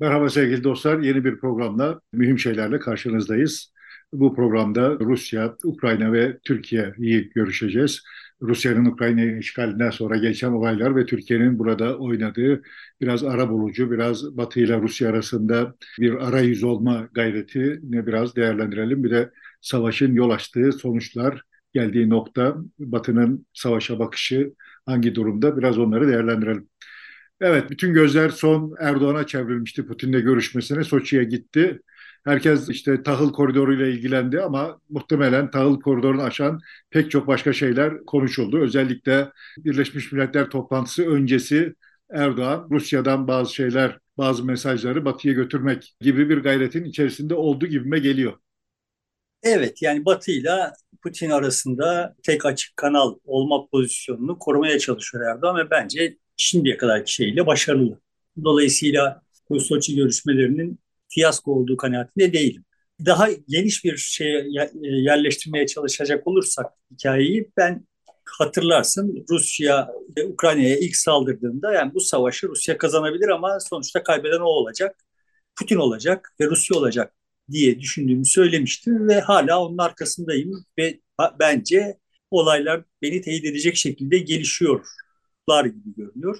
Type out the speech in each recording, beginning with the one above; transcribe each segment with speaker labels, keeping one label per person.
Speaker 1: Merhaba sevgili dostlar. Yeni bir programla mühim şeylerle karşınızdayız. Bu programda Rusya, Ukrayna ve Türkiye'yi görüşeceğiz. Rusya'nın Ukrayna'yı işgalinden sonra gelişen olaylar ve Türkiye'nin burada oynadığı biraz ara bulucu, biraz Batı ile Rusya arasında bir arayüz olma gayretini biraz değerlendirelim. Bir de savaşın yol açtığı sonuçlar, geldiği nokta, Batı'nın savaşa bakışı hangi durumda biraz onları değerlendirelim. Evet, bütün gözler son Erdoğan'a çevrilmişti Putin'le görüşmesine. Soçi'ye gitti. Herkes işte tahıl koridoru ile ilgilendi ama muhtemelen tahıl koridorunu aşan pek çok başka şeyler konuşuldu. Özellikle Birleşmiş Milletler toplantısı öncesi Erdoğan Rusya'dan bazı şeyler, bazı mesajları Batı'ya götürmek gibi bir gayretin içerisinde olduğu gibime geliyor.
Speaker 2: Evet yani Batı ile Putin arasında tek açık kanal olma pozisyonunu korumaya çalışıyor Erdoğan ve bence şimdiye kadarki şeyle başarılı. Dolayısıyla bu Soçi görüşmelerinin fiyasko olduğu kanaatinde değilim. Daha geniş bir şeye yerleştirmeye çalışacak olursak hikayeyi ben hatırlarsın Rusya Ukrayna'ya ilk saldırdığında yani bu savaşı Rusya kazanabilir ama sonuçta kaybeden o olacak. Putin olacak ve Rusya olacak diye düşündüğümü söylemiştim ve hala onun arkasındayım ve bence olaylar beni teyit edecek şekilde gelişiyorlar gibi görünüyor.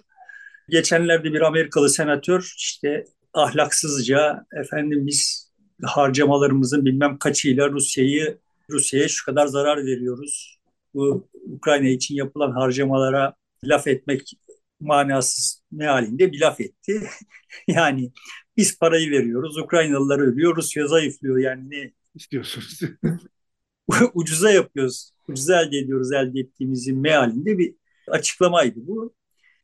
Speaker 2: Geçenlerde bir Amerikalı senatör işte ahlaksızca efendim biz harcamalarımızın bilmem kaçıyla Rusya'yı Rusya'ya şu kadar zarar veriyoruz. Bu Ukrayna için yapılan harcamalara laf etmek manasız mealinde bir laf etti. yani biz parayı veriyoruz, Ukraynalılar ölüyor, Rusya zayıflıyor. Yani ne
Speaker 1: istiyorsunuz?
Speaker 2: ucuza yapıyoruz, ucuza elde ediyoruz elde ettiğimizin mealinde bir açıklamaydı bu.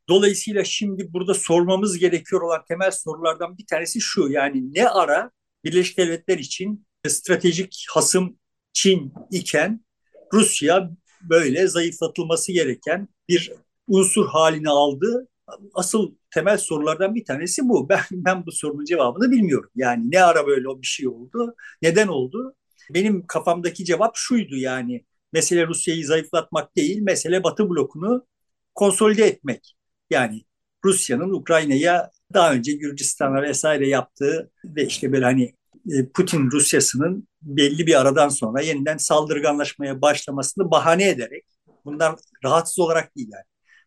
Speaker 2: Dolayısıyla şimdi burada sormamız gerekiyor olan temel sorulardan bir tanesi şu. Yani ne ara Birleşik Devletler için stratejik hasım Çin iken Rusya böyle zayıflatılması gereken bir unsur haline aldı. Asıl temel sorulardan bir tanesi bu. Ben, ben bu sorunun cevabını bilmiyorum. Yani ne ara böyle bir şey oldu, neden oldu? Benim kafamdaki cevap şuydu yani. Mesele Rusya'yı zayıflatmak değil, mesele Batı blokunu konsolide etmek. Yani Rusya'nın Ukrayna'ya daha önce Gürcistan'a vesaire yaptığı ve işte böyle hani e, Putin Rusya'sının belli bir aradan sonra yeniden saldırganlaşmaya başlamasını bahane ederek bundan rahatsız olarak değil yani.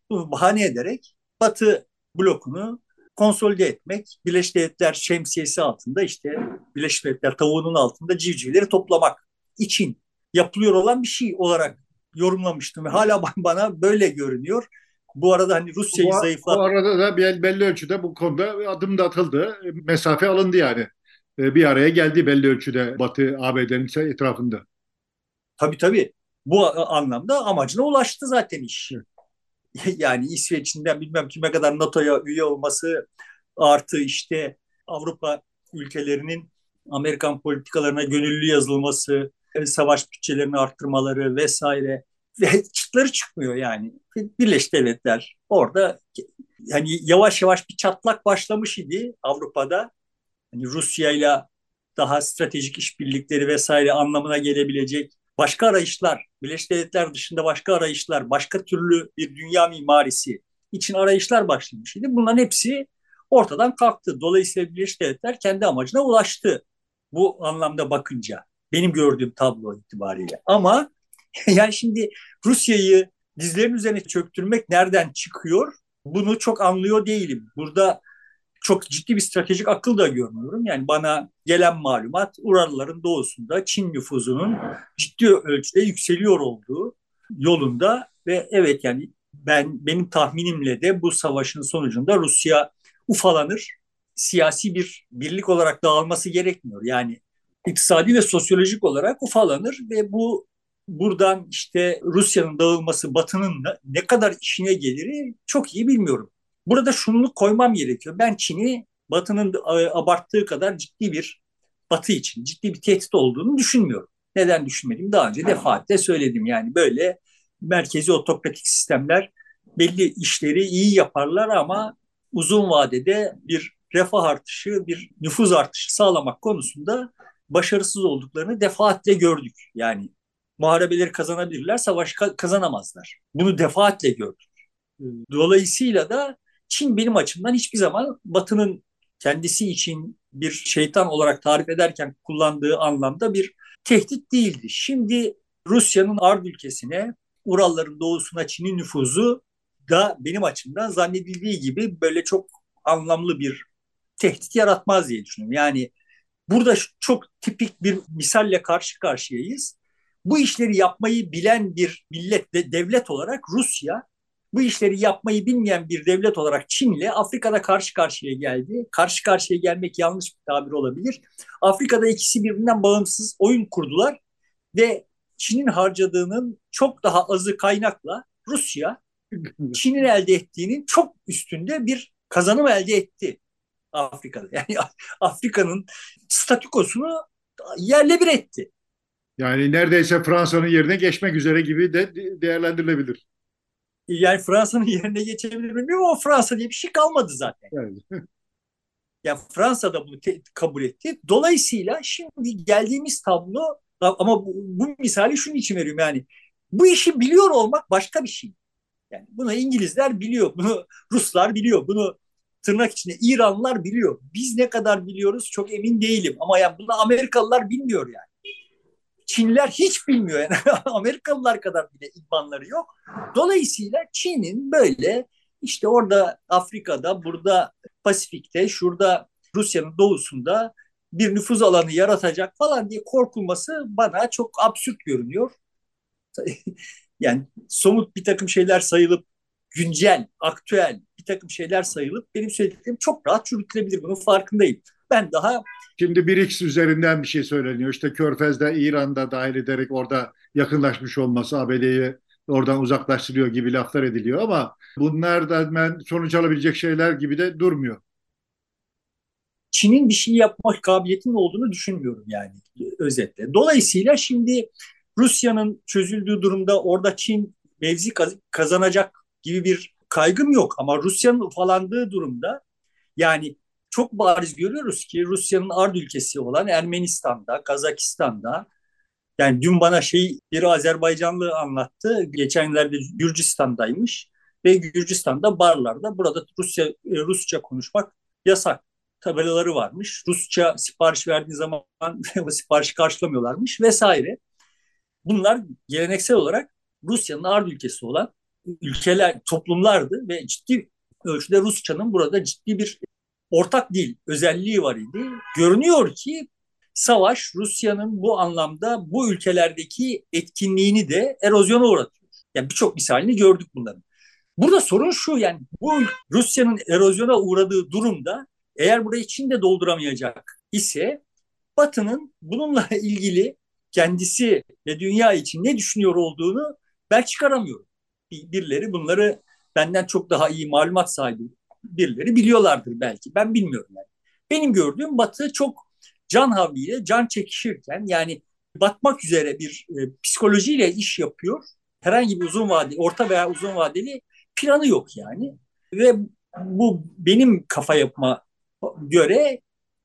Speaker 2: Bunu bahane ederek Batı blokunu konsolide etmek, Birleşik Devletler şemsiyesi altında işte Birleşik Devletler tavuğunun altında civcivleri toplamak için yapılıyor olan bir şey olarak yorumlamıştım ve hala bana böyle görünüyor. Bu arada hani Rusya'yı zayıflat...
Speaker 1: Bu arada da belli ölçüde bu konuda adım da atıldı. Mesafe alındı yani. E, bir araya geldi belli ölçüde Batı ABD'nin etrafında.
Speaker 2: Tabii tabii. Bu anlamda amacına ulaştı zaten iş. yani İsveç'inden bilmem kime kadar NATO'ya üye olması artı işte Avrupa ülkelerinin Amerikan politikalarına gönüllü yazılması, savaş bütçelerini arttırmaları vesaire ve çıtları çıkmıyor yani. Birleşik Devletler orada yani yavaş yavaş bir çatlak başlamış idi Avrupa'da. Hani Rusya ile daha stratejik işbirlikleri vesaire anlamına gelebilecek başka arayışlar, Birleşik Devletler dışında başka arayışlar, başka türlü bir dünya mimarisi için arayışlar başlamış idi. Bunların hepsi ortadan kalktı. Dolayısıyla Birleşik Devletler kendi amacına ulaştı bu anlamda bakınca. Benim gördüğüm tablo itibariyle. Ama yani şimdi Rusya'yı dizlerin üzerine çöktürmek nereden çıkıyor? Bunu çok anlıyor değilim. Burada çok ciddi bir stratejik akıl da görmüyorum. Yani bana gelen malumat Uralların doğusunda Çin nüfuzunun ciddi ölçüde yükseliyor olduğu yolunda ve evet yani ben benim tahminimle de bu savaşın sonucunda Rusya ufalanır. Siyasi bir birlik olarak dağılması gerekmiyor. Yani iktisadi ve sosyolojik olarak ufalanır ve bu buradan işte Rusya'nın dağılması Batı'nın ne kadar işine gelir çok iyi bilmiyorum. Burada şunu koymam gerekiyor. Ben Çin'i Batı'nın abarttığı kadar ciddi bir Batı için ciddi bir tehdit olduğunu düşünmüyorum. Neden düşünmedim? Daha önce defaatle söyledim. Yani böyle merkezi otokratik sistemler belli işleri iyi yaparlar ama uzun vadede bir refah artışı, bir nüfuz artışı sağlamak konusunda başarısız olduklarını defaatle gördük. Yani muharebeleri kazanabilirler, savaş kazanamazlar. Bunu defaatle gördük. Dolayısıyla da Çin benim açımdan hiçbir zaman Batı'nın kendisi için bir şeytan olarak tarif ederken kullandığı anlamda bir tehdit değildi. Şimdi Rusya'nın Ard ülkesine, Uralların doğusuna Çin'in nüfuzu da benim açımdan zannedildiği gibi böyle çok anlamlı bir tehdit yaratmaz diye düşünüyorum. Yani burada çok tipik bir misalle karşı karşıyayız. Bu işleri yapmayı bilen bir millet, devlet olarak Rusya, bu işleri yapmayı bilmeyen bir devlet olarak Çin'le Afrika'da karşı karşıya geldi. Karşı karşıya gelmek yanlış bir tabir olabilir. Afrika'da ikisi birbirinden bağımsız oyun kurdular ve Çin'in harcadığının çok daha azı kaynakla Rusya Çin'in elde ettiğinin çok üstünde bir kazanım elde etti Afrika'da. Yani Afrika'nın statükosunu yerle bir etti.
Speaker 1: Yani neredeyse Fransa'nın yerine geçmek üzere gibi de değerlendirilebilir.
Speaker 2: Yani Fransa'nın yerine geçebilir bilmiyorum ama Fransa diye bir şey kalmadı zaten. Evet. yani Fransa da bunu kabul etti. Dolayısıyla şimdi geldiğimiz tablo ama bu, bu misali şunun için veriyorum yani bu işi biliyor olmak başka bir şey. Yani bunu İngilizler biliyor, bunu Ruslar biliyor, bunu tırnak içinde İranlılar biliyor. Biz ne kadar biliyoruz çok emin değilim ama yani bunu Amerikalılar bilmiyor yani. Çinliler hiç bilmiyor yani Amerikalılar kadar bile idmanları yok. Dolayısıyla Çin'in böyle işte orada Afrika'da, burada Pasifik'te, şurada Rusya'nın doğusunda bir nüfuz alanı yaratacak falan diye korkulması bana çok absürt görünüyor. yani somut bir takım şeyler sayılıp güncel, aktüel takım şeyler sayılıp benim söylediklerim çok rahat çürütülebilir. Bunun farkındayım. Ben daha
Speaker 1: Şimdi bir X üzerinden bir şey söyleniyor. İşte Körfez'de İran'da dahil ederek orada yakınlaşmış olması ABD'yi oradan uzaklaştırıyor gibi laflar ediliyor ama bunlar da ben sonuç alabilecek şeyler gibi de durmuyor.
Speaker 2: Çin'in bir şey yapma kabiliyetinin olduğunu düşünmüyorum yani özetle. Dolayısıyla şimdi Rusya'nın çözüldüğü durumda orada Çin mevzi kazanacak gibi bir kaygım yok. Ama Rusya'nın ufalandığı durumda yani çok bariz görüyoruz ki Rusya'nın ard ülkesi olan Ermenistan'da, Kazakistan'da yani dün bana şey bir Azerbaycanlı anlattı. Geçenlerde Gürcistan'daymış ve Gürcistan'da barlarda burada Rusya Rusça konuşmak yasak tabelaları varmış. Rusça sipariş verdiği zaman o siparişi karşılamıyorlarmış vesaire. Bunlar geleneksel olarak Rusya'nın ard ülkesi olan ülkeler, toplumlardı ve ciddi ölçüde Rusçanın burada ciddi bir ortak dil özelliği var idi. Görünüyor ki savaş Rusya'nın bu anlamda bu ülkelerdeki etkinliğini de erozyona uğratıyor. Yani birçok misalini gördük bunların. Burada sorun şu yani bu Rusya'nın erozyona uğradığı durumda eğer burayı Çin de dolduramayacak ise Batı'nın bununla ilgili kendisi ve dünya için ne düşünüyor olduğunu ben çıkaramıyorum. Birileri bunları benden çok daha iyi malumat sahibi birileri biliyorlardır belki. Ben bilmiyorum yani. Benim gördüğüm Batı çok can havliyle can çekişirken yani batmak üzere bir e, psikolojiyle iş yapıyor. Herhangi bir uzun vadeli, orta veya uzun vadeli planı yok yani. Ve bu benim kafa yapma göre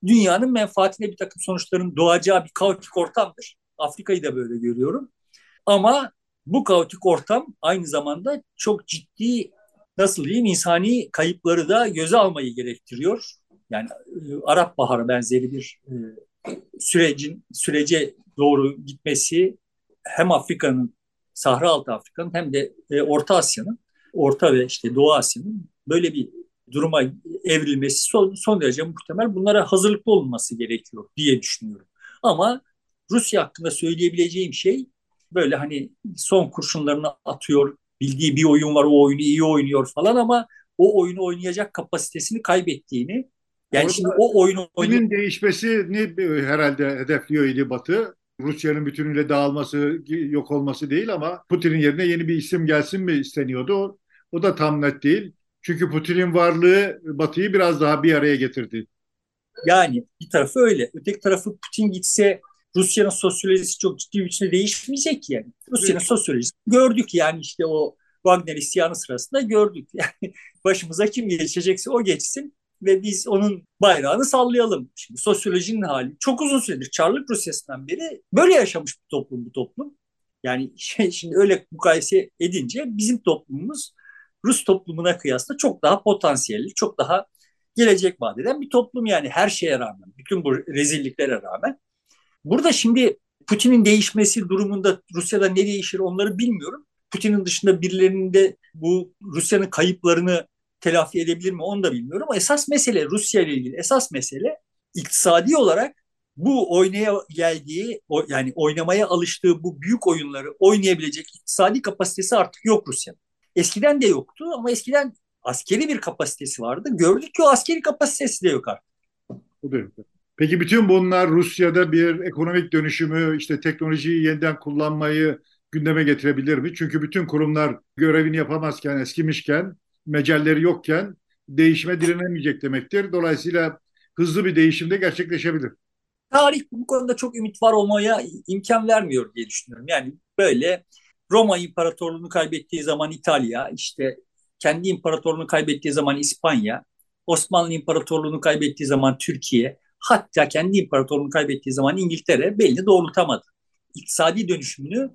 Speaker 2: dünyanın menfaatine bir takım sonuçların doğacağı bir kaotik ortamdır. Afrika'yı da böyle görüyorum. Ama bu kaotik ortam aynı zamanda çok ciddi nasıl diyeyim insani kayıpları da göze almayı gerektiriyor. Yani e, Arap Baharı benzeri bir e, sürecin sürece doğru gitmesi hem Afrika'nın Sahra Altı Afrika'nın hem de e, Orta Asya'nın Orta ve işte Doğu Asya'nın böyle bir duruma evrilmesi son, son derece muhtemel. Bunlara hazırlıklı olunması gerekiyor diye düşünüyorum. Ama Rusya hakkında söyleyebileceğim şey böyle hani son kurşunlarını atıyor, bildiği bir oyun var o oyunu iyi oynuyor falan ama o oyunu oynayacak kapasitesini kaybettiğini yani Orada şimdi o oyunu
Speaker 1: oyunun değişmesini herhalde hedefliyor idi Batı. Rusya'nın bütünüyle dağılması, yok olması değil ama Putin'in yerine yeni bir isim gelsin mi isteniyordu. O, o da tam net değil. Çünkü Putin'in varlığı Batı'yı biraz daha bir araya getirdi.
Speaker 2: Yani bir tarafı öyle. Öteki tarafı Putin gitse Rusya'nın sosyolojisi çok ciddi bir biçimde değişmeyecek yani. Rusya'nın evet. sosyolojisi gördük yani işte o Wagner isyanı sırasında gördük. Yani başımıza kim geçecekse o geçsin ve biz onun bayrağını sallayalım. Şimdi sosyolojinin hali çok uzun süredir Çarlık Rusyası'ndan beri böyle yaşamış bir toplum bu toplum. Yani şey, şimdi öyle mukayese edince bizim toplumumuz Rus toplumuna kıyasla çok daha potansiyelli, çok daha gelecek vaat eden bir toplum yani her şeye rağmen, bütün bu rezilliklere rağmen. Burada şimdi Putin'in değişmesi durumunda Rusya'da ne değişir onları bilmiyorum. Putin'in dışında birilerinin de bu Rusya'nın kayıplarını telafi edebilir mi onu da bilmiyorum. Ama esas mesele Rusya ile ilgili esas mesele iktisadi olarak bu oynaya geldiği yani oynamaya alıştığı bu büyük oyunları oynayabilecek iktisadi kapasitesi artık yok Rusya'nın. Eskiden de yoktu ama eskiden askeri bir kapasitesi vardı. Gördük ki o askeri kapasitesi de yok artık.
Speaker 1: Peki bütün bunlar Rusya'da bir ekonomik dönüşümü, işte teknolojiyi yeniden kullanmayı gündeme getirebilir mi? Çünkü bütün kurumlar görevini yapamazken, eskimişken, mecalleri yokken değişime direnemeyecek demektir. Dolayısıyla hızlı bir değişim de gerçekleşebilir.
Speaker 2: Tarih bu konuda çok ümit var olmaya imkan vermiyor diye düşünüyorum. Yani böyle Roma İmparatorluğunu kaybettiği zaman İtalya, işte kendi imparatorluğunu kaybettiği zaman İspanya, Osmanlı İmparatorluğunu kaybettiği zaman Türkiye, hatta kendi imparatorluğunu kaybettiği zaman İngiltere belli doğrultamadı. İktisadi dönüşümünü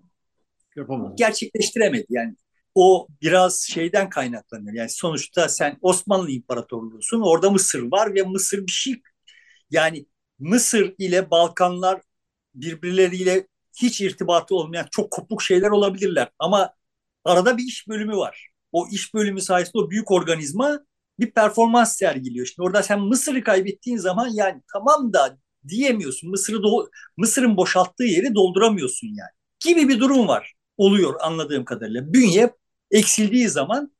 Speaker 2: Yapamadı. gerçekleştiremedi. Yani o biraz şeyden kaynaklanıyor. Yani sonuçta sen Osmanlı İmparatorluğu'sun. Orada Mısır var ve Mısır bir şey yani Mısır ile Balkanlar birbirleriyle hiç irtibatı olmayan çok kopuk şeyler olabilirler. Ama arada bir iş bölümü var. O iş bölümü sayesinde o büyük organizma bir performans sergiliyor. Şimdi orada sen Mısır'ı kaybettiğin zaman yani tamam da diyemiyorsun. Mısır'ı Mısır'ın boşalttığı yeri dolduramıyorsun yani. Gibi bir durum var. Oluyor anladığım kadarıyla. Bünye eksildiği zaman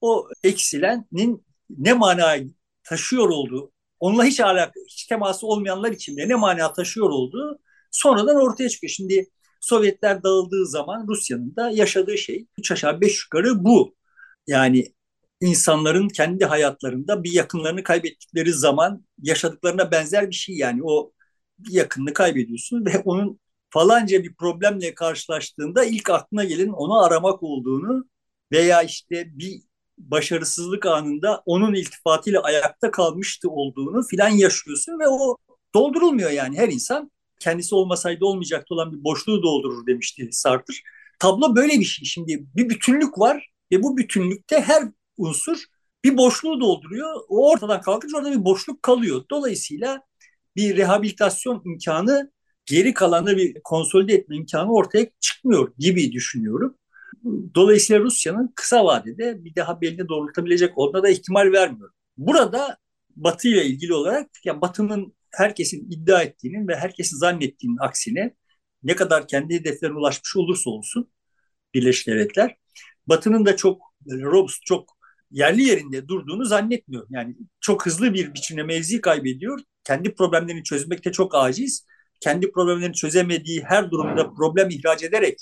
Speaker 2: o eksilenin ne mana taşıyor olduğu, onunla hiç alaka, hiç teması olmayanlar için de ne mana taşıyor olduğu sonradan ortaya çıkıyor. Şimdi Sovyetler dağıldığı zaman Rusya'nın da yaşadığı şey üç aşağı beş yukarı bu. Yani insanların kendi hayatlarında bir yakınlarını kaybettikleri zaman yaşadıklarına benzer bir şey yani o bir yakınını kaybediyorsun ve onun falanca bir problemle karşılaştığında ilk aklına gelen onu aramak olduğunu veya işte bir başarısızlık anında onun iltifatıyla ayakta kalmıştı olduğunu filan yaşıyorsun ve o doldurulmuyor yani her insan kendisi olmasaydı olmayacaktı olan bir boşluğu doldurur demişti Sartre. Tablo böyle bir şey. Şimdi bir bütünlük var ve bu bütünlükte her unsur bir boşluğu dolduruyor. O ortadan kalkınca orada bir boşluk kalıyor. Dolayısıyla bir rehabilitasyon imkanı geri kalanı bir konsolide etme imkanı ortaya çıkmıyor gibi düşünüyorum. Dolayısıyla Rusya'nın kısa vadede bir daha belini doğrultabilecek olduğuna da ihtimal vermiyor. Burada Batı ile ilgili olarak yani Batı'nın herkesin iddia ettiğinin ve herkesin zannettiğinin aksine ne kadar kendi hedeflerine ulaşmış olursa olsun Birleşik Devletler Batı'nın da çok robust, çok yerli yerinde durduğunu zannetmiyorum. Yani çok hızlı bir biçimde mevzi kaybediyor. Kendi problemlerini çözmekte çok aciz. Kendi problemlerini çözemediği her durumda problem ihraç ederek,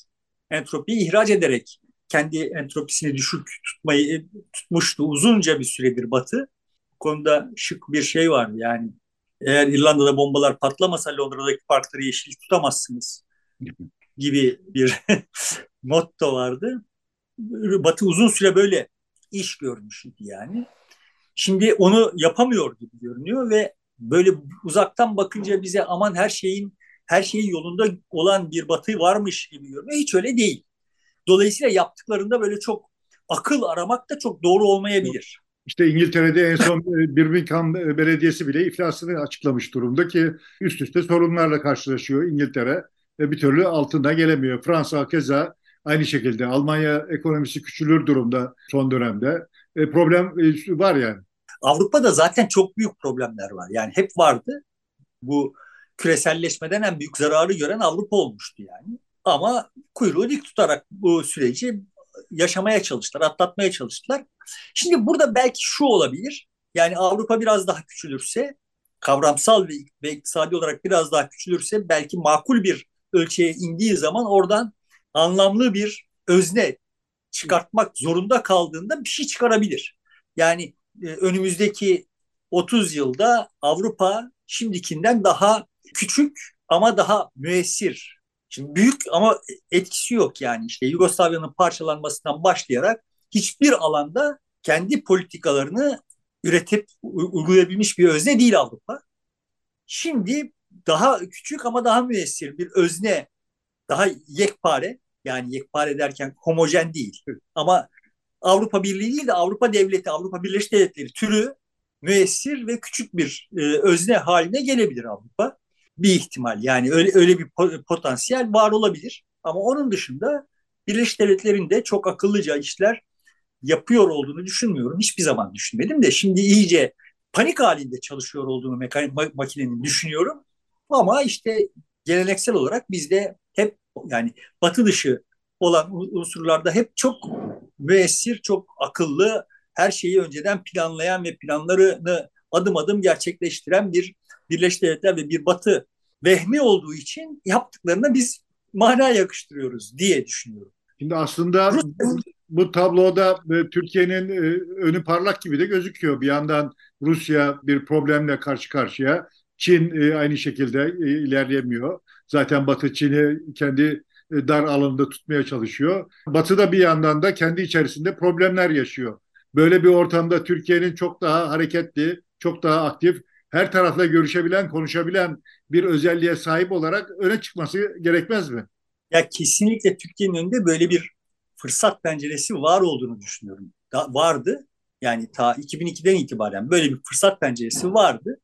Speaker 2: entropiyi ihraç ederek kendi entropisini düşük tutmayı tutmuştu uzunca bir süredir Batı. Bu konuda şık bir şey vardı yani eğer İrlanda'da bombalar patlamasa Londra'daki parkları yeşil tutamazsınız gibi bir motto vardı. Batı uzun süre böyle iş görmüş idi yani. Şimdi onu yapamıyor gibi görünüyor ve böyle uzaktan bakınca bize aman her şeyin her şeyin yolunda olan bir batı varmış gibi görünüyor. Hiç öyle değil. Dolayısıyla yaptıklarında böyle çok akıl aramak da çok doğru olmayabilir.
Speaker 1: İşte İngiltere'de en son Birmingham Belediyesi bile iflasını açıklamış durumda ki üst üste sorunlarla karşılaşıyor İngiltere ve bir türlü altında gelemiyor. Fransa keza aynı şekilde Almanya ekonomisi küçülür durumda son dönemde. E, problem e, var yani.
Speaker 2: Avrupa'da zaten çok büyük problemler var. Yani hep vardı. Bu küreselleşmeden en büyük zararı gören Avrupa olmuştu yani. Ama kuyruğu dik tutarak bu süreci yaşamaya çalıştılar, atlatmaya çalıştılar. Şimdi burada belki şu olabilir. Yani Avrupa biraz daha küçülürse, kavramsal ve, iktisadi olarak biraz daha küçülürse belki makul bir ölçüye indiği zaman oradan anlamlı bir özne çıkartmak zorunda kaldığında bir şey çıkarabilir. Yani e, önümüzdeki 30 yılda Avrupa şimdikinden daha küçük ama daha müessir Şimdi büyük ama etkisi yok yani işte Yugoslavya'nın parçalanmasından başlayarak hiçbir alanda kendi politikalarını üretip uygulayabilmiş bir özne değil Avrupa. Şimdi daha küçük ama daha müessir bir özne, daha yekpare yani yekpare derken homojen değil ama Avrupa Birliği değil de Avrupa Devleti, Avrupa Birleşik Devletleri türü müessir ve küçük bir e, özne haline gelebilir Avrupa. Bir ihtimal yani öyle öyle bir potansiyel var olabilir. Ama onun dışında Birleşik Devletler'in de çok akıllıca işler yapıyor olduğunu düşünmüyorum. Hiçbir zaman düşünmedim de şimdi iyice panik halinde çalışıyor olduğunu makinenin düşünüyorum. Ama işte geleneksel olarak bizde yani batı dışı olan unsurlarda hep çok müessir, çok akıllı, her şeyi önceden planlayan ve planlarını adım adım gerçekleştiren bir Birleşik Devletler ve bir Batı vehmi olduğu için yaptıklarına biz mana yakıştırıyoruz diye düşünüyorum.
Speaker 1: Şimdi aslında bu tabloda e, Türkiye'nin e, önü parlak gibi de gözüküyor. Bir yandan Rusya bir problemle karşı karşıya. Çin e, aynı şekilde ilerleyemiyor. Zaten Batı Çin'i kendi dar alanında tutmaya çalışıyor. Batı da bir yandan da kendi içerisinde problemler yaşıyor. Böyle bir ortamda Türkiye'nin çok daha hareketli, çok daha aktif, her tarafla görüşebilen, konuşabilen bir özelliğe sahip olarak öne çıkması gerekmez mi?
Speaker 2: Ya kesinlikle Türkiye'nin önünde böyle bir fırsat penceresi var olduğunu düşünüyorum. Da, vardı. Yani ta 2002'den itibaren böyle bir fırsat penceresi vardı.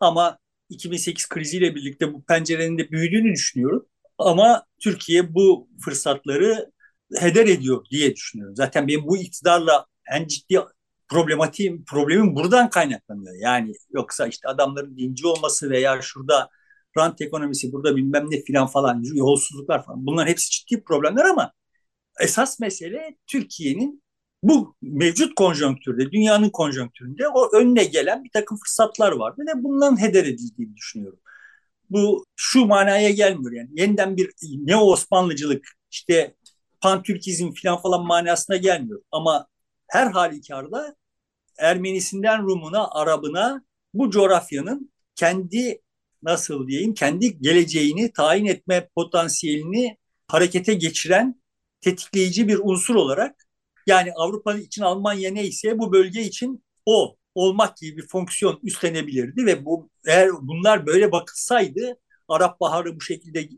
Speaker 2: Ama 2008 kriziyle birlikte bu pencerenin de büyüdüğünü düşünüyorum. Ama Türkiye bu fırsatları heder ediyor diye düşünüyorum. Zaten benim bu iktidarla en ciddi problematiğim, problemim buradan kaynaklanıyor. Yani yoksa işte adamların dinci olması veya şurada rant ekonomisi, burada bilmem ne filan falan, yolsuzluklar falan bunlar hepsi ciddi problemler ama esas mesele Türkiye'nin bu mevcut konjonktürde, dünyanın konjonktüründe o önüne gelen bir takım fırsatlar vardı ve bundan heder edildiğini düşünüyorum. Bu şu manaya gelmiyor yani yeniden bir ne Osmanlıcılık işte pantürkizm falan falan manasına gelmiyor. Ama her halükarda Ermenisinden Rumuna, Arabına bu coğrafyanın kendi nasıl diyeyim kendi geleceğini tayin etme potansiyelini harekete geçiren tetikleyici bir unsur olarak yani Avrupa için Almanya neyse bu bölge için o olmak gibi bir fonksiyon üstlenebilirdi ve bu eğer bunlar böyle bakılsaydı Arap Baharı bu şekilde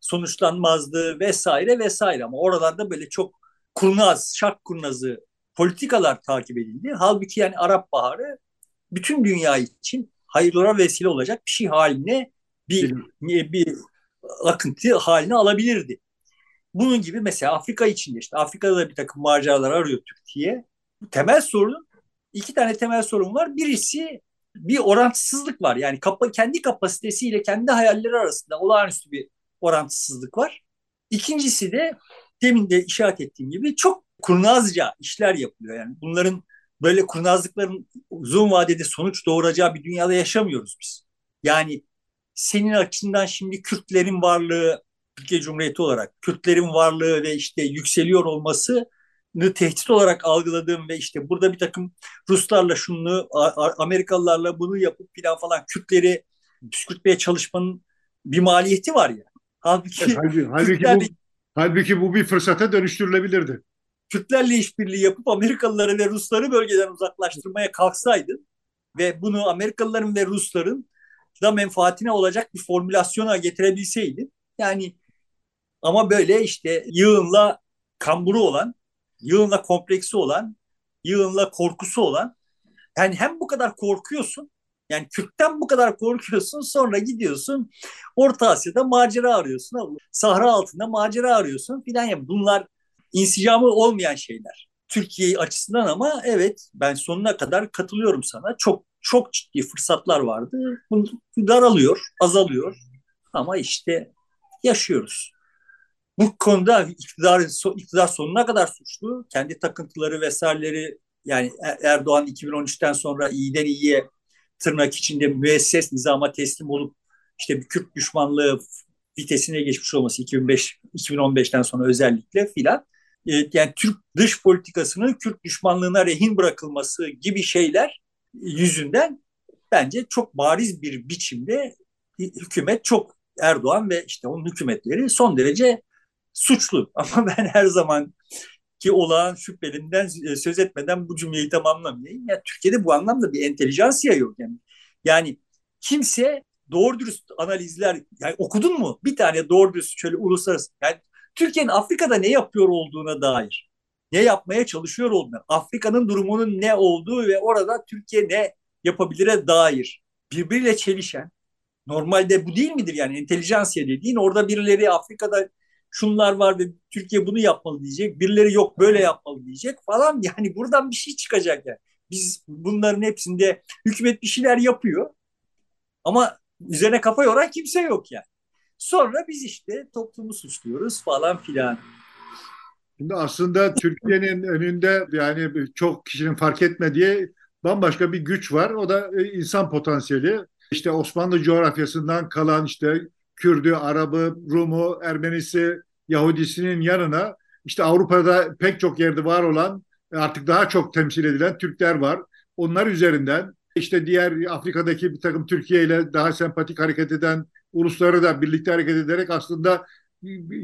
Speaker 2: sonuçlanmazdı vesaire vesaire ama oralarda böyle çok kurnaz, şark kurnazı politikalar takip edildi. Halbuki yani Arap Baharı bütün dünya için hayırlara vesile olacak bir şey haline bir bir, bir akıntı haline alabilirdi. Bunun gibi mesela Afrika içinde işte Afrika'da da bir takım maceralar arıyor Türkiye. Temel sorun iki tane temel sorun var. Birisi bir orantısızlık var. Yani kapa, kendi kapasitesiyle kendi hayalleri arasında olağanüstü bir orantısızlık var. İkincisi de demin de işaret ettiğim gibi çok kurnazca işler yapılıyor. Yani bunların böyle kurnazlıkların uzun vadede sonuç doğuracağı bir dünyada yaşamıyoruz biz. Yani senin açısından şimdi Kürtlerin varlığı Türkiye Cumhuriyeti olarak Kürtlerin varlığı ve işte yükseliyor olması tehdit olarak algıladığım ve işte burada bir takım Ruslarla şunu, Amerikalılarla bunu yapıp plan falan Kürtleri püskürtmeye çalışmanın bir maliyeti var ya.
Speaker 1: Halbuki, evet, halbuki, halbuki, bu, halbuki bu bir fırsata dönüştürülebilirdi.
Speaker 2: Kürtlerle işbirliği yapıp Amerikalıları ve Rusları bölgeden uzaklaştırmaya kalksaydın ve bunu Amerikalıların ve Rusların da menfaatine olacak bir formülasyona getirebilseydin yani ama böyle işte yığınla kamburu olan, yığınla kompleksi olan, yığınla korkusu olan yani hem bu kadar korkuyorsun yani Kürt'ten bu kadar korkuyorsun sonra gidiyorsun Orta Asya'da macera arıyorsun. Sahra altında macera arıyorsun filan ya bunlar insicamı olmayan şeyler. Türkiye açısından ama evet ben sonuna kadar katılıyorum sana. Çok çok ciddi fırsatlar vardı. Bunu daralıyor, azalıyor. Ama işte yaşıyoruz. Bu konuda iktidar, iktidar sonuna kadar suçlu. Kendi takıntıları vesaireleri yani Erdoğan 2013'ten sonra iyiden iyiye tırnak içinde müesses nizama teslim olup işte bir Kürt düşmanlığı vitesine geçmiş olması 2005 2015'ten sonra özellikle filan e, yani Türk dış politikasının Kürt düşmanlığına rehin bırakılması gibi şeyler yüzünden bence çok bariz bir biçimde hükümet çok Erdoğan ve işte onun hükümetleri son derece suçlu. Ama ben her zaman ki olağan şüphelinden e, söz etmeden bu cümleyi tamamlamayayım. Yani Türkiye'de bu anlamda bir entelijansiya yok. Yani, yani kimse doğru dürüst analizler yani okudun mu? Bir tane doğru dürüst şöyle uluslararası yani Türkiye'nin Afrika'da ne yapıyor olduğuna dair ne yapmaya çalışıyor olduğuna, Afrika'nın durumunun ne olduğu ve orada Türkiye ne yapabilire dair birbiriyle çelişen normalde bu değil midir yani entelijansiya dediğin orada birileri Afrika'da şunlar var ve Türkiye bunu yapmalı diyecek. Birileri yok böyle yapmalı diyecek falan. Yani buradan bir şey çıkacak yani. Biz bunların hepsinde hükümet bir şeyler yapıyor. Ama üzerine kafa yoran kimse yok yani. Sonra biz işte toplumu suçluyoruz falan filan.
Speaker 1: Şimdi aslında Türkiye'nin önünde yani çok kişinin fark etmediği bambaşka bir güç var. O da e, insan potansiyeli. İşte Osmanlı coğrafyasından kalan işte Kürdü, Arabı, Rumu, Ermenisi, Yahudisinin yanına işte Avrupa'da pek çok yerde var olan artık daha çok temsil edilen Türkler var. Onlar üzerinden işte diğer Afrika'daki bir takım Türkiye ile daha sempatik hareket eden ulusları da birlikte hareket ederek aslında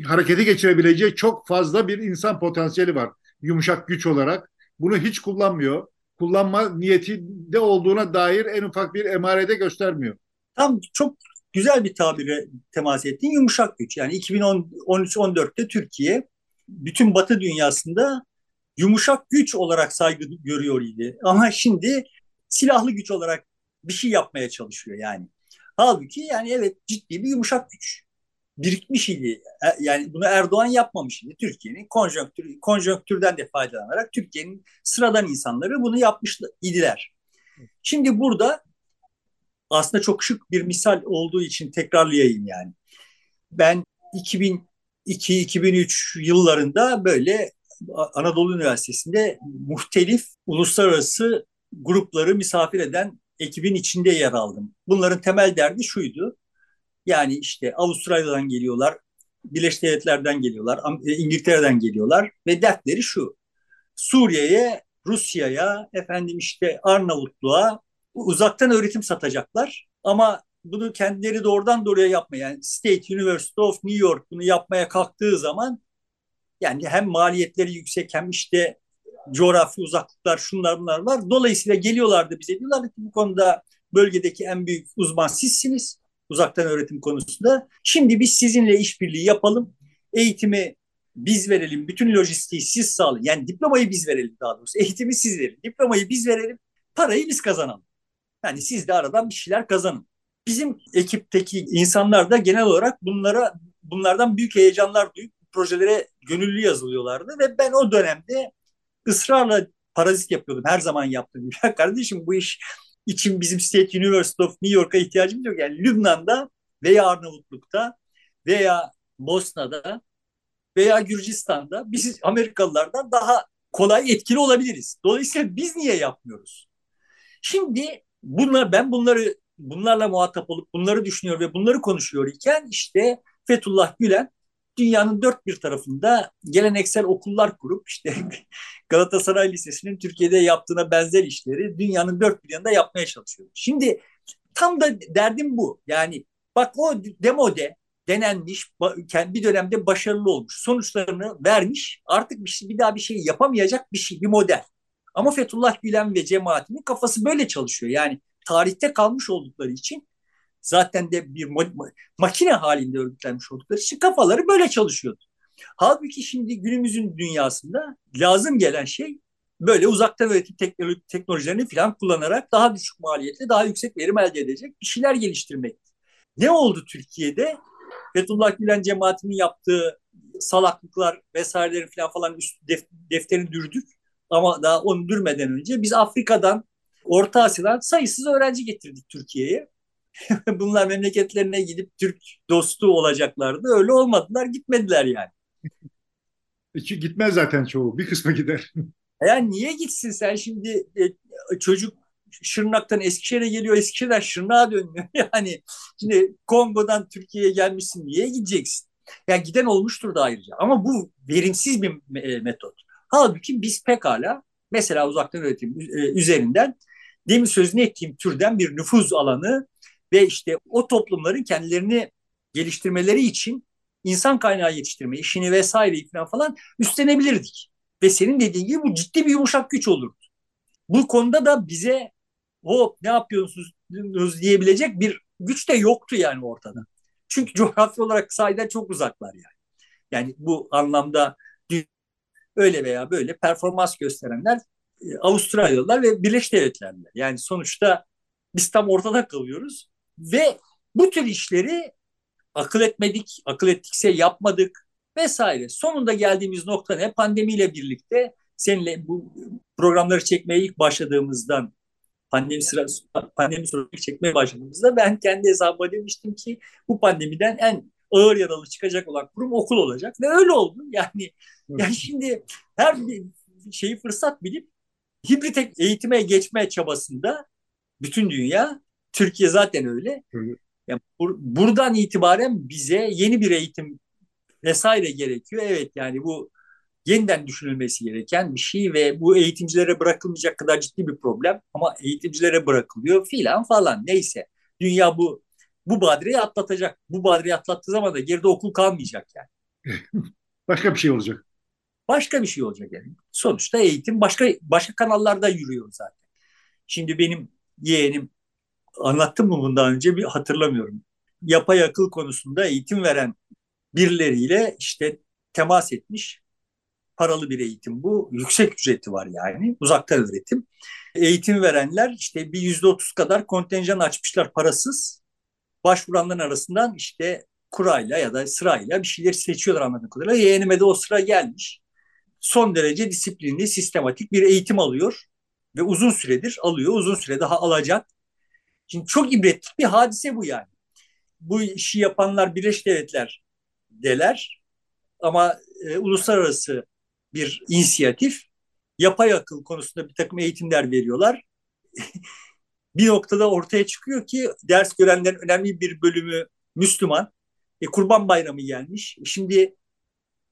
Speaker 1: hareketi geçirebileceği çok fazla bir insan potansiyeli var. Yumuşak güç olarak. Bunu hiç kullanmıyor. Kullanma niyeti de olduğuna dair en ufak bir emarede göstermiyor.
Speaker 2: Tam çok güzel bir tabire temas ettiğin yumuşak güç. Yani 2013-14'te Türkiye bütün Batı dünyasında yumuşak güç olarak saygı görüyor idi. Ama şimdi silahlı güç olarak bir şey yapmaya çalışıyor yani. Halbuki yani evet ciddi bir yumuşak güç birikmiş idi. E, yani bunu Erdoğan yapmamış idi. Türkiye'nin konjonktür, konjonktürden de faydalanarak Türkiye'nin sıradan insanları bunu yapmış idiler. Şimdi burada aslında çok şık bir misal olduğu için tekrarlayayım yani. Ben 2002-2003 yıllarında böyle Anadolu Üniversitesi'nde muhtelif uluslararası grupları misafir eden ekibin içinde yer aldım. Bunların temel derdi şuydu. Yani işte Avustralya'dan geliyorlar, Birleşik Devletler'den geliyorlar, e, İngiltere'den geliyorlar ve dertleri şu. Suriye'ye, Rusya'ya, efendim işte Arnavutluğa uzaktan öğretim satacaklar ama bunu kendileri doğrudan doğruya yapmaya yani State University of New York bunu yapmaya kalktığı zaman yani hem maliyetleri yüksek hem işte coğrafi uzaklıklar şunlar bunlar var. Dolayısıyla geliyorlardı bize diyorlar ki bu konuda bölgedeki en büyük uzman sizsiniz uzaktan öğretim konusunda. Şimdi biz sizinle işbirliği yapalım. Eğitimi biz verelim. Bütün lojistiği siz sağlayın. Yani diplomayı biz verelim daha doğrusu. Eğitimi siz verin. Diplomayı biz verelim. Parayı biz kazanalım. Yani siz de aradan bir şeyler kazanın. Bizim ekipteki insanlar da genel olarak bunlara bunlardan büyük heyecanlar duyup projelere gönüllü yazılıyorlardı ve ben o dönemde ısrarla parazit yapıyordum. Her zaman yaptım. Ya kardeşim bu iş için bizim State University of New York'a ihtiyacımız yok. Yani Lübnan'da veya Arnavutluk'ta veya Bosna'da veya Gürcistan'da biz Amerikalılardan daha kolay etkili olabiliriz. Dolayısıyla biz niye yapmıyoruz? Şimdi bunlar ben bunları bunlarla muhatap olup bunları düşünüyor ve bunları konuşuyor iken işte Fethullah Gülen dünyanın dört bir tarafında geleneksel okullar kurup işte Galatasaray Lisesi'nin Türkiye'de yaptığına benzer işleri dünyanın dört bir yanında yapmaya çalışıyor. Şimdi tam da derdim bu. Yani bak o demode denenmiş, bir dönemde başarılı olmuş, sonuçlarını vermiş, artık bir, şey, bir daha bir şey yapamayacak bir şey, bir model. Ama Fethullah Gülen ve cemaatinin kafası böyle çalışıyor. Yani tarihte kalmış oldukları için zaten de bir makine halinde örgütlenmiş oldukları için kafaları böyle çalışıyordu. Halbuki şimdi günümüzün dünyasında lazım gelen şey böyle uzaktan öğretim teknoloji, teknolojilerini falan kullanarak daha düşük maliyetle daha yüksek verim elde edecek bir şeyler geliştirmek. Ne oldu Türkiye'de? Fethullah Gülen cemaatinin yaptığı salaklıklar vesaireleri falan falan üst def, defterini dürdük. Ama daha onu önce biz Afrika'dan, Orta Asya'dan sayısız öğrenci getirdik Türkiye'ye. Bunlar memleketlerine gidip Türk dostu olacaklardı. Öyle olmadılar, gitmediler yani.
Speaker 1: Gitmez zaten çoğu. Bir kısmı gider.
Speaker 2: Yani niye gitsin sen şimdi e, çocuk Şırnak'tan Eskişehir'e geliyor, Eskişehir'den Şırnak'a dönüyor. Yani şimdi Kongo'dan Türkiye'ye gelmişsin, niye gideceksin? Yani giden olmuştur da ayrıca. Ama bu verimsiz bir e, metot. Halbuki biz pekala mesela uzaktan öğretim e, üzerinden demin sözünü ettiğim türden bir nüfuz alanı ve işte o toplumların kendilerini geliştirmeleri için insan kaynağı yetiştirme işini vesaire falan üstlenebilirdik. Ve senin dediğin gibi bu ciddi bir yumuşak güç olurdu. Bu konuda da bize o ne yapıyorsunuz diyebilecek bir güç de yoktu yani ortada. Çünkü coğrafi olarak sahiden çok uzaklar yani. Yani bu anlamda öyle veya böyle performans gösterenler e, Avustralyalılar ve Birleşik Devletler'ler. Yani sonuçta Biz tam ortada kalıyoruz ve bu tür işleri akıl etmedik, akıl ettikse yapmadık vesaire. Sonunda geldiğimiz nokta ne? Pandemiyle birlikte seninle bu programları çekmeye ilk başladığımızdan pandemi sırası pandemi sonrası çekmeye başladığımızda ben kendi hesabıma demiştim ki bu pandemiden en ağır yaralı çıkacak olan kurum okul olacak ve öyle oldu. Yani yani şimdi her şeyi fırsat bilip hibrit eğitime geçme çabasında bütün dünya Türkiye zaten öyle. Yani bur buradan itibaren bize yeni bir eğitim vesaire gerekiyor. Evet yani bu yeniden düşünülmesi gereken bir şey ve bu eğitimcilere bırakılmayacak kadar ciddi bir problem ama eğitimcilere bırakılıyor filan falan neyse. Dünya bu bu badireyi atlatacak. Bu badireyi atlattığı zaman da geride okul kalmayacak yani.
Speaker 1: Başka bir şey olacak.
Speaker 2: Başka bir şey olacak yani. Sonuçta eğitim başka başka kanallarda yürüyor zaten. Şimdi benim yeğenim anlattım mı bundan önce bir hatırlamıyorum. Yapay akıl konusunda eğitim veren birileriyle işte temas etmiş. Paralı bir eğitim bu. Yüksek ücreti var yani. Uzaktan öğretim. Eğitim verenler işte bir yüzde otuz kadar kontenjan açmışlar parasız. Başvuranların arasından işte kurayla ya da sırayla bir şeyler seçiyorlar anladığım kadarıyla. Yeğenime de o sıra gelmiş. Son derece disiplinli, sistematik bir eğitim alıyor ve uzun süredir alıyor. Uzun süre daha alacak. Şimdi çok ibretlik bir hadise bu yani. Bu işi yapanlar Birleşik Devletler deler ama e, uluslararası bir inisiyatif yapay akıl konusunda bir takım eğitimler veriyorlar. bir noktada ortaya çıkıyor ki ders görenlerin önemli bir bölümü Müslüman. E, Kurban Bayramı gelmiş. Şimdi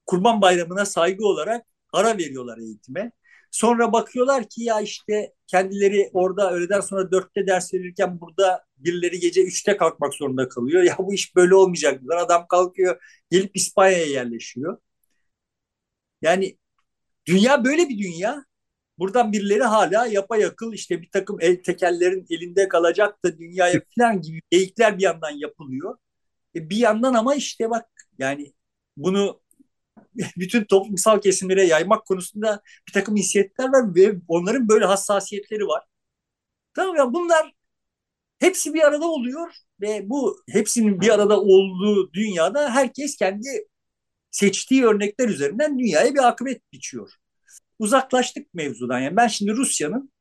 Speaker 2: Kurban Bayramı'na saygı olarak ara veriyorlar eğitime. Sonra bakıyorlar ki ya işte kendileri orada öğleden sonra dörtte ders verirken burada birileri gece üçte kalkmak zorunda kalıyor. Ya bu iş böyle olmayacak. Adam kalkıyor gelip İspanya'ya yerleşiyor. Yani dünya böyle bir dünya. Buradan birileri hala yapay akıl işte bir takım el tekellerin elinde kalacak da dünyaya falan gibi geyikler bir yandan yapılıyor. E bir yandan ama işte bak yani bunu bütün toplumsal kesimlere yaymak konusunda bir takım inisiyatifler var ve onların böyle hassasiyetleri var. Tamam ya bunlar hepsi bir arada oluyor ve bu hepsinin bir arada olduğu dünyada herkes kendi seçtiği örnekler üzerinden dünyaya bir akıbet biçiyor. Uzaklaştık mevzudan. Yani ben şimdi Rusya'nın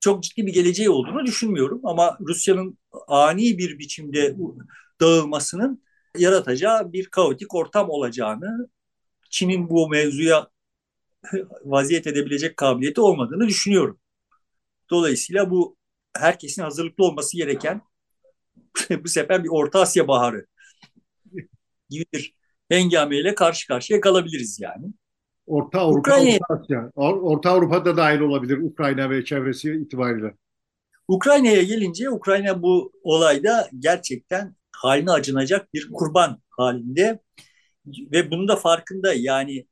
Speaker 2: çok ciddi bir geleceği olduğunu düşünmüyorum ama Rusya'nın ani bir biçimde dağılmasının yaratacağı bir kaotik ortam olacağını Çin'in bu mevzuya vaziyet edebilecek kabiliyeti olmadığını düşünüyorum. Dolayısıyla bu herkesin hazırlıklı olması gereken bu sefer bir Orta Asya baharı gibi bir hengameyle karşı karşıya kalabiliriz yani.
Speaker 1: Orta Avrupa, Ukrayna, Orta Asya. Orta Avrupa'da dahil olabilir Ukrayna ve çevresi itibariyle.
Speaker 2: Ukrayna'ya gelince Ukrayna bu olayda gerçekten haline acınacak bir kurban halinde ve bunun da farkında yani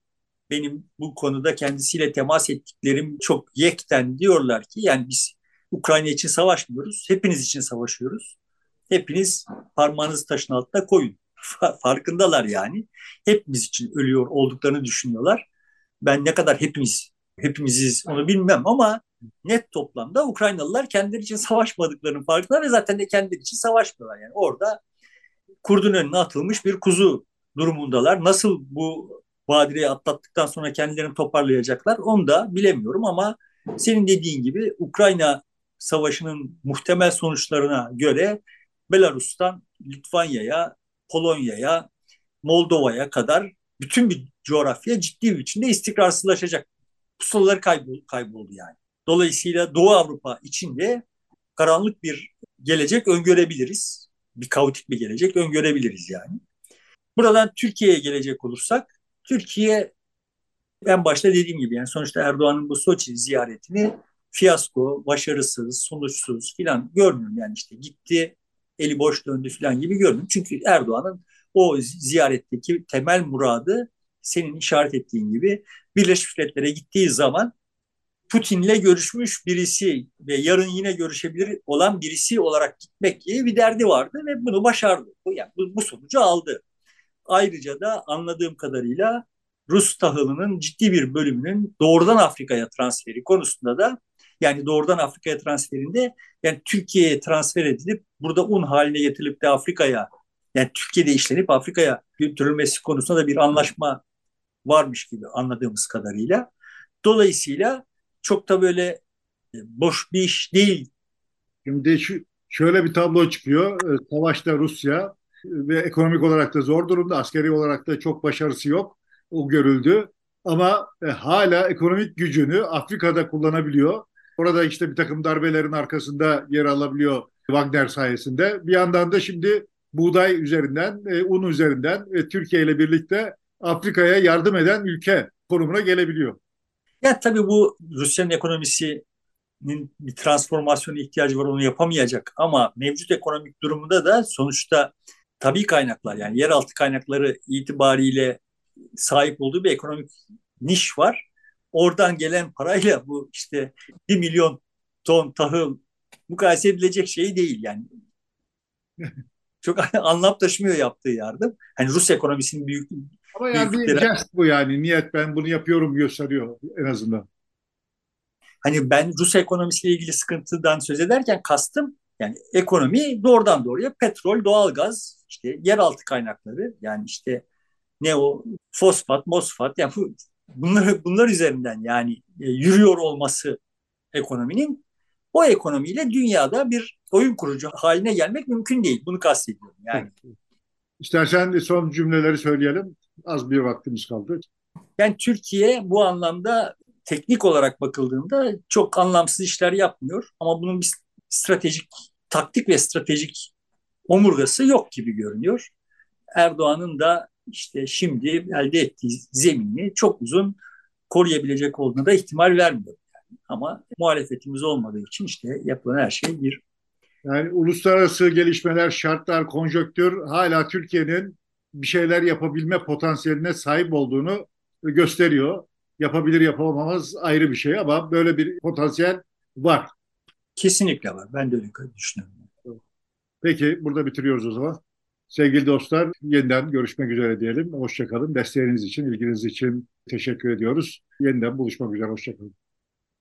Speaker 2: benim bu konuda kendisiyle temas ettiklerim çok yekten diyorlar ki yani biz Ukrayna için savaşmıyoruz. Hepiniz için savaşıyoruz. Hepiniz parmağınızı taşın altına koyun. Farkındalar yani. Hepimiz için ölüyor olduklarını düşünüyorlar. Ben ne kadar hepimiz hepimiziz onu bilmem ama net toplamda Ukraynalılar kendileri için savaşmadıklarının farkında ve zaten de kendileri için savaşmıyorlar. Yani orada kurdun önüne atılmış bir kuzu durumundalar. Nasıl bu badireyi atlattıktan sonra kendilerini toparlayacaklar onu da bilemiyorum ama senin dediğin gibi Ukrayna savaşının muhtemel sonuçlarına göre Belarus'tan Litvanya'ya, Polonya'ya, Moldova'ya kadar bütün bir coğrafya ciddi bir biçimde istikrarsızlaşacak. Pusulaları kaybol, kayboldu yani. Dolayısıyla Doğu Avrupa içinde karanlık bir gelecek öngörebiliriz. Bir kaotik bir gelecek öngörebiliriz yani. Buradan Türkiye'ye gelecek olursak, Türkiye en başta dediğim gibi yani sonuçta Erdoğan'ın bu Soçi ziyaretini fiyasko, başarısız, sonuçsuz filan görmüyorum. Yani işte gitti, eli boş döndü filan gibi görmüyorum. Çünkü Erdoğan'ın o ziyaretteki temel muradı senin işaret ettiğin gibi Birleşmiş Milletler'e gittiği zaman Putin'le görüşmüş birisi ve yarın yine görüşebilir olan birisi olarak gitmek gibi bir derdi vardı ve bunu başardı. Yani bu, bu sonucu aldı. Ayrıca da anladığım kadarıyla Rus tahılının ciddi bir bölümünün doğrudan Afrika'ya transferi konusunda da Yani doğrudan Afrika'ya transferinde yani Türkiye'ye transfer edilip burada un haline getirilip de Afrika'ya yani Türkiye'de işlenip Afrika'ya götürülmesi konusunda da bir anlaşma varmış gibi anladığımız kadarıyla. Dolayısıyla çok da böyle e, boş bir iş değil.
Speaker 1: Şimdi şu, şöyle bir tablo çıkıyor. E, savaşta Rusya ve ekonomik olarak da zor durumda, askeri olarak da çok başarısı yok. O görüldü. Ama e, hala ekonomik gücünü Afrika'da kullanabiliyor. Orada işte bir takım darbelerin arkasında yer alabiliyor Wagner sayesinde. Bir yandan da şimdi buğday üzerinden, e, un üzerinden e, Türkiye ile birlikte Afrika'ya yardım eden ülke konumuna gelebiliyor.
Speaker 2: Ya tabii bu Rusya'nın ekonomisinin bir transformasyona ihtiyacı var onu yapamayacak ama mevcut ekonomik durumunda da sonuçta tabii kaynaklar yani yeraltı kaynakları itibariyle sahip olduğu bir ekonomik niş var. Oradan gelen parayla bu işte bir milyon ton tahıl mukayese edilecek şey değil yani. Çok anlam taşımıyor yaptığı yardım. Hani Rus ekonomisinin büyük
Speaker 1: ama yani bir jest bu yani. Niyet ben bunu yapıyorum gösteriyor en azından.
Speaker 2: Hani ben Rus ekonomisiyle ilgili sıkıntıdan söz ederken kastım yani ekonomi doğrudan doğruya petrol, doğalgaz, işte yeraltı kaynakları yani işte ne o fosfat, mosfat yani bu, bunlar, bunlar üzerinden yani e, yürüyor olması ekonominin o ekonomiyle dünyada bir oyun kurucu haline gelmek mümkün değil. Bunu kastediyorum yani.
Speaker 1: İstersen son cümleleri söyleyelim. Az bir vaktimiz kaldı.
Speaker 2: Yani Türkiye bu anlamda teknik olarak bakıldığında çok anlamsız işler yapmıyor. Ama bunun bir stratejik, taktik ve stratejik omurgası yok gibi görünüyor. Erdoğan'ın da işte şimdi elde ettiği zemini çok uzun koruyabilecek olduğuna da ihtimal vermiyor. Ama muhalefetimiz olmadığı için işte yapılan her şey bir
Speaker 1: yani uluslararası gelişmeler, şartlar, konjöktür hala Türkiye'nin bir şeyler yapabilme potansiyeline sahip olduğunu gösteriyor. Yapabilir yapamamaz ayrı bir şey ama böyle bir potansiyel var.
Speaker 2: Kesinlikle var. Ben de öyle düşünüyorum.
Speaker 1: Peki burada bitiriyoruz o zaman. Sevgili dostlar yeniden görüşmek üzere diyelim. Hoşçakalın. Desteğiniz için, ilginiz için teşekkür ediyoruz. Yeniden buluşmak üzere. Hoşçakalın.